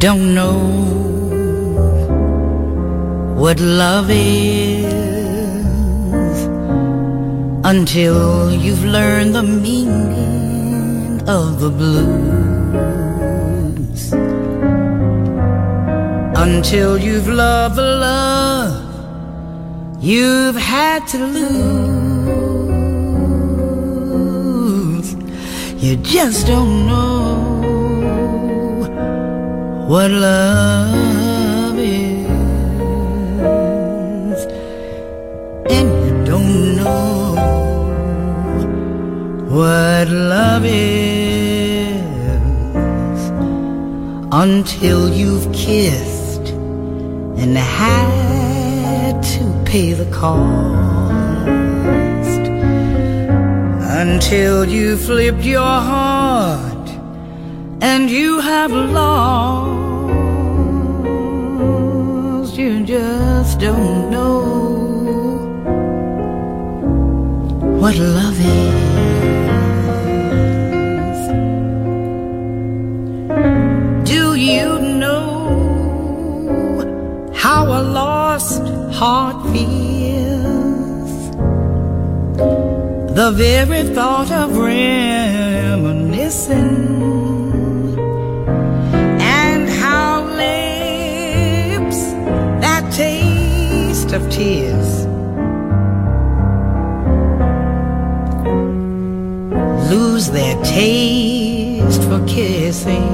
Don't know what love is until you've learned the meaning of the blues. Until you've loved the love you've had to lose. You just don't know what love is, and you don't know what love is until you've kissed and had to pay the cost, until you flipped your heart and you have lost. You just don't know what love is. Do you know how a lost heart feels? The very thought of reminiscing lose their taste for kissing.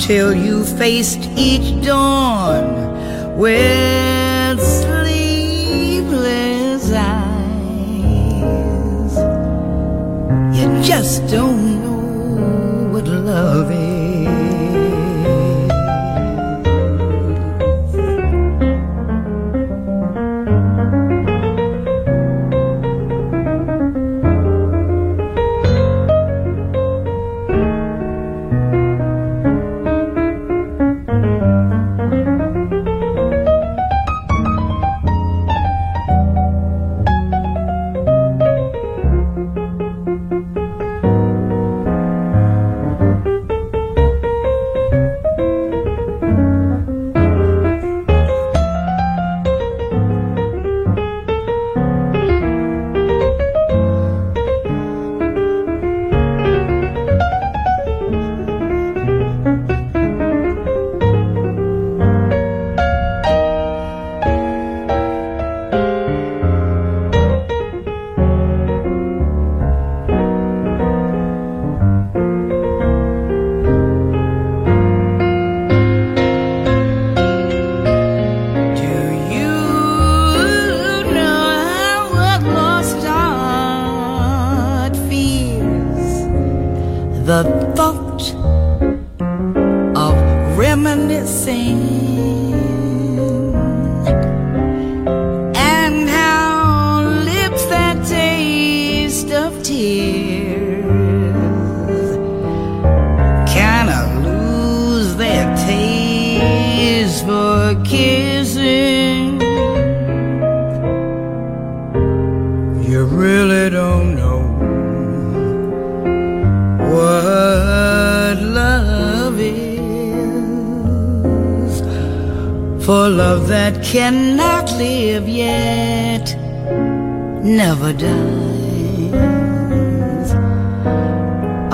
Until you faced each dawn with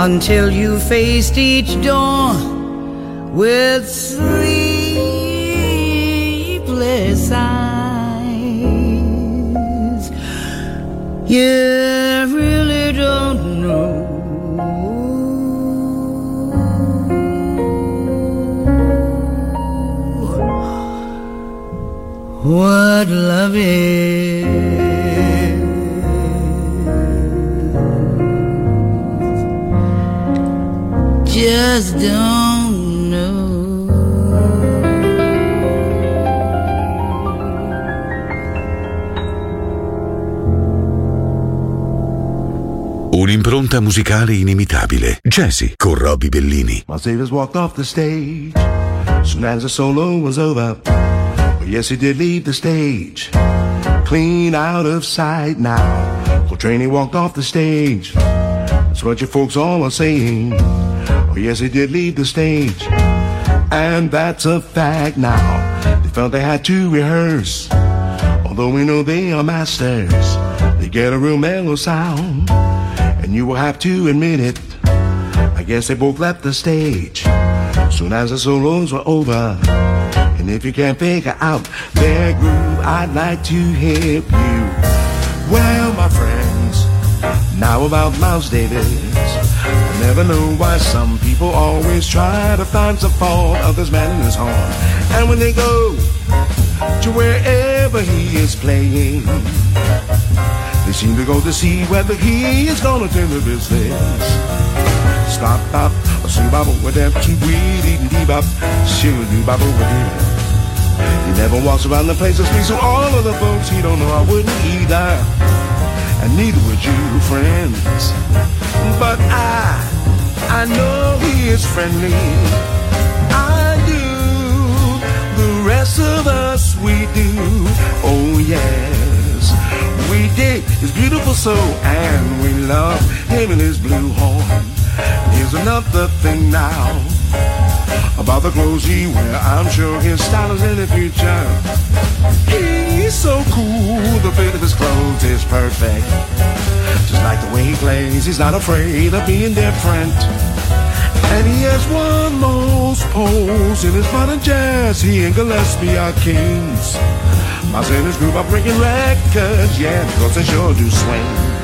until you faced each dawn with sleepless eyes. You really don't know what love is. Un'impronta musicale inimitabile. Jazzy con Roby Bellini. Miles Davis walked off the stage soon as the solo was over. But yes, he did leave the stage, clean out of sight now. Coltrane walked off the stage. That's what you folks all are saying. Oh, yes, he did leave the stage, and that's a fact now. They felt they had to rehearse, although we know they are masters. They get a real mellow sound, and you will have to admit it. I guess they both left the stage soon as the solos were over. And if you can't figure out their groove, I'd like to help you. Well, my friends, now about Miles Davis. I never know why some people always try to find some fault of this man in his horn. And when they go to wherever he is playing, they seem to go to see whether he is gonna turn the business. Stop, stop, see baba with them keep weed eating bebop, shoo do baba with him. He never walks around the place and speaks to all of the folks he don't know. I wouldn't either, and neither would you, friends. But I, I know he is friendly. I do. The rest of us, we do. Oh yes, we dig his beautiful soul, and we love him and his blue horn. Here's another thing now about the clothes he wear. I'm sure his style is in the future. He's so cool, the fit of his clothes is perfect. Just like the way he plays, he's not afraid of being different. And he has won most polls in his modern jazz. He and Gillespie are kings. My sinners group are breaking records, yeah, because they sure do swing.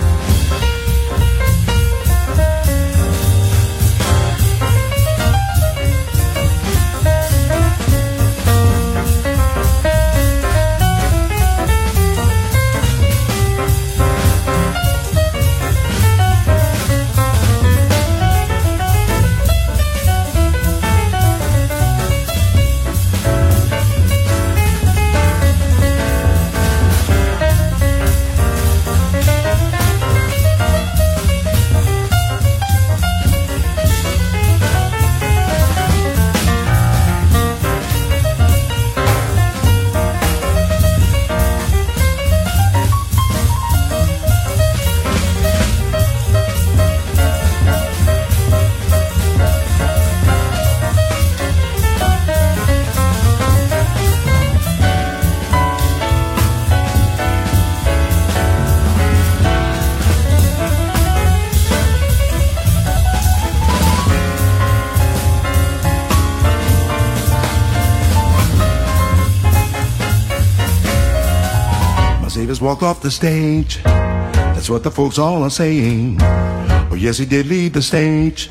Walked off the stage. That's what the folks all are saying. Oh, yes, he did leave the stage.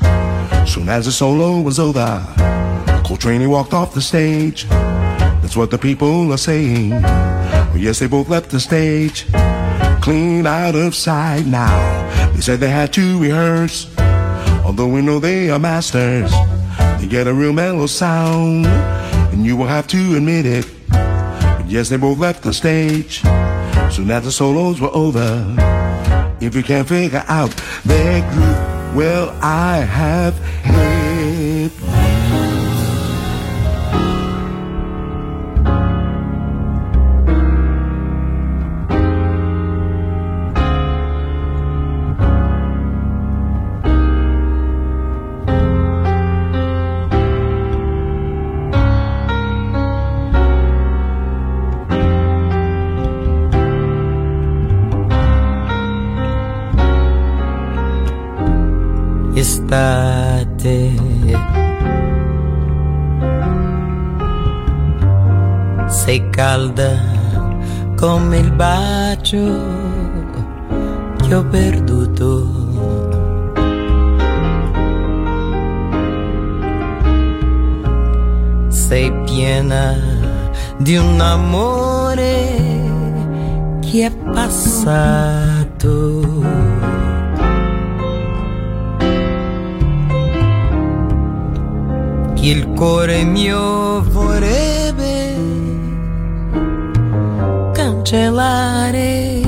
Soon as the solo was over, Coltrane walked off the stage. That's what the people are saying. Oh, yes, they both left the stage. Clean out of sight now. They said they had to rehearse. Although we know they are masters, they get a real mellow sound. and you will have to admit it. But yes, they both left the stage soon as the solos were over. If you can't figure out their groove, well, I have estate. Sei calda come il bacio che ho perduto. Sei piena di un amore che è passato. Il cuore mio vorrebbe cancellare.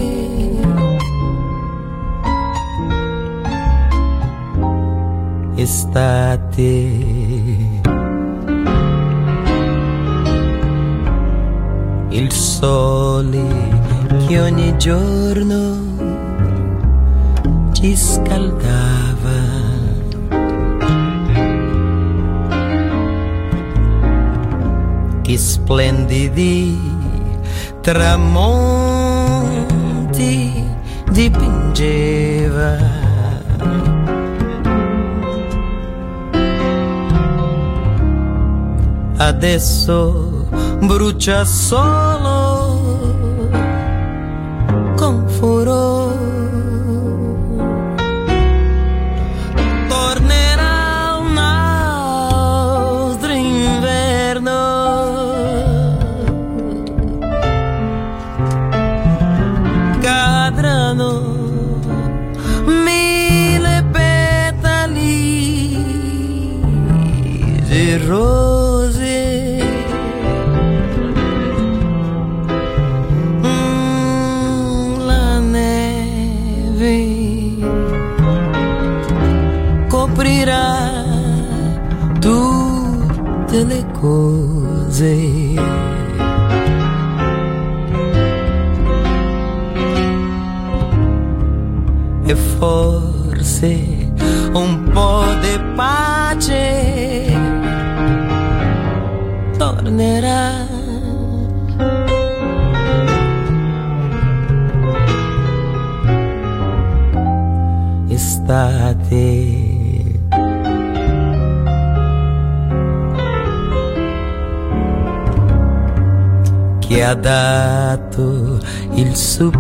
Estate. Il sole che ogni giorno ci scaldava. Che splendidi tramonti dipingeva. Adesso brucia solo con furore.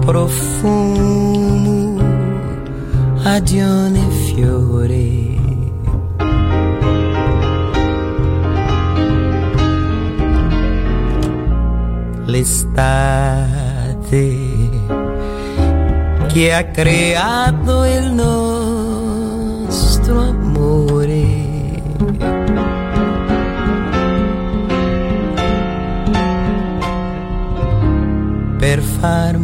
Profumo adione fiore. L'estate che ha creato il nostro amore. Per farmi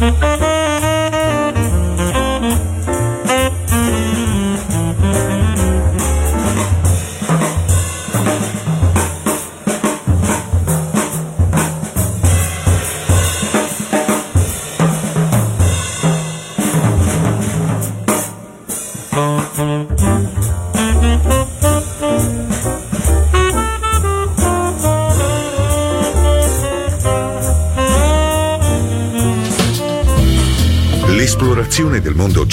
oh you.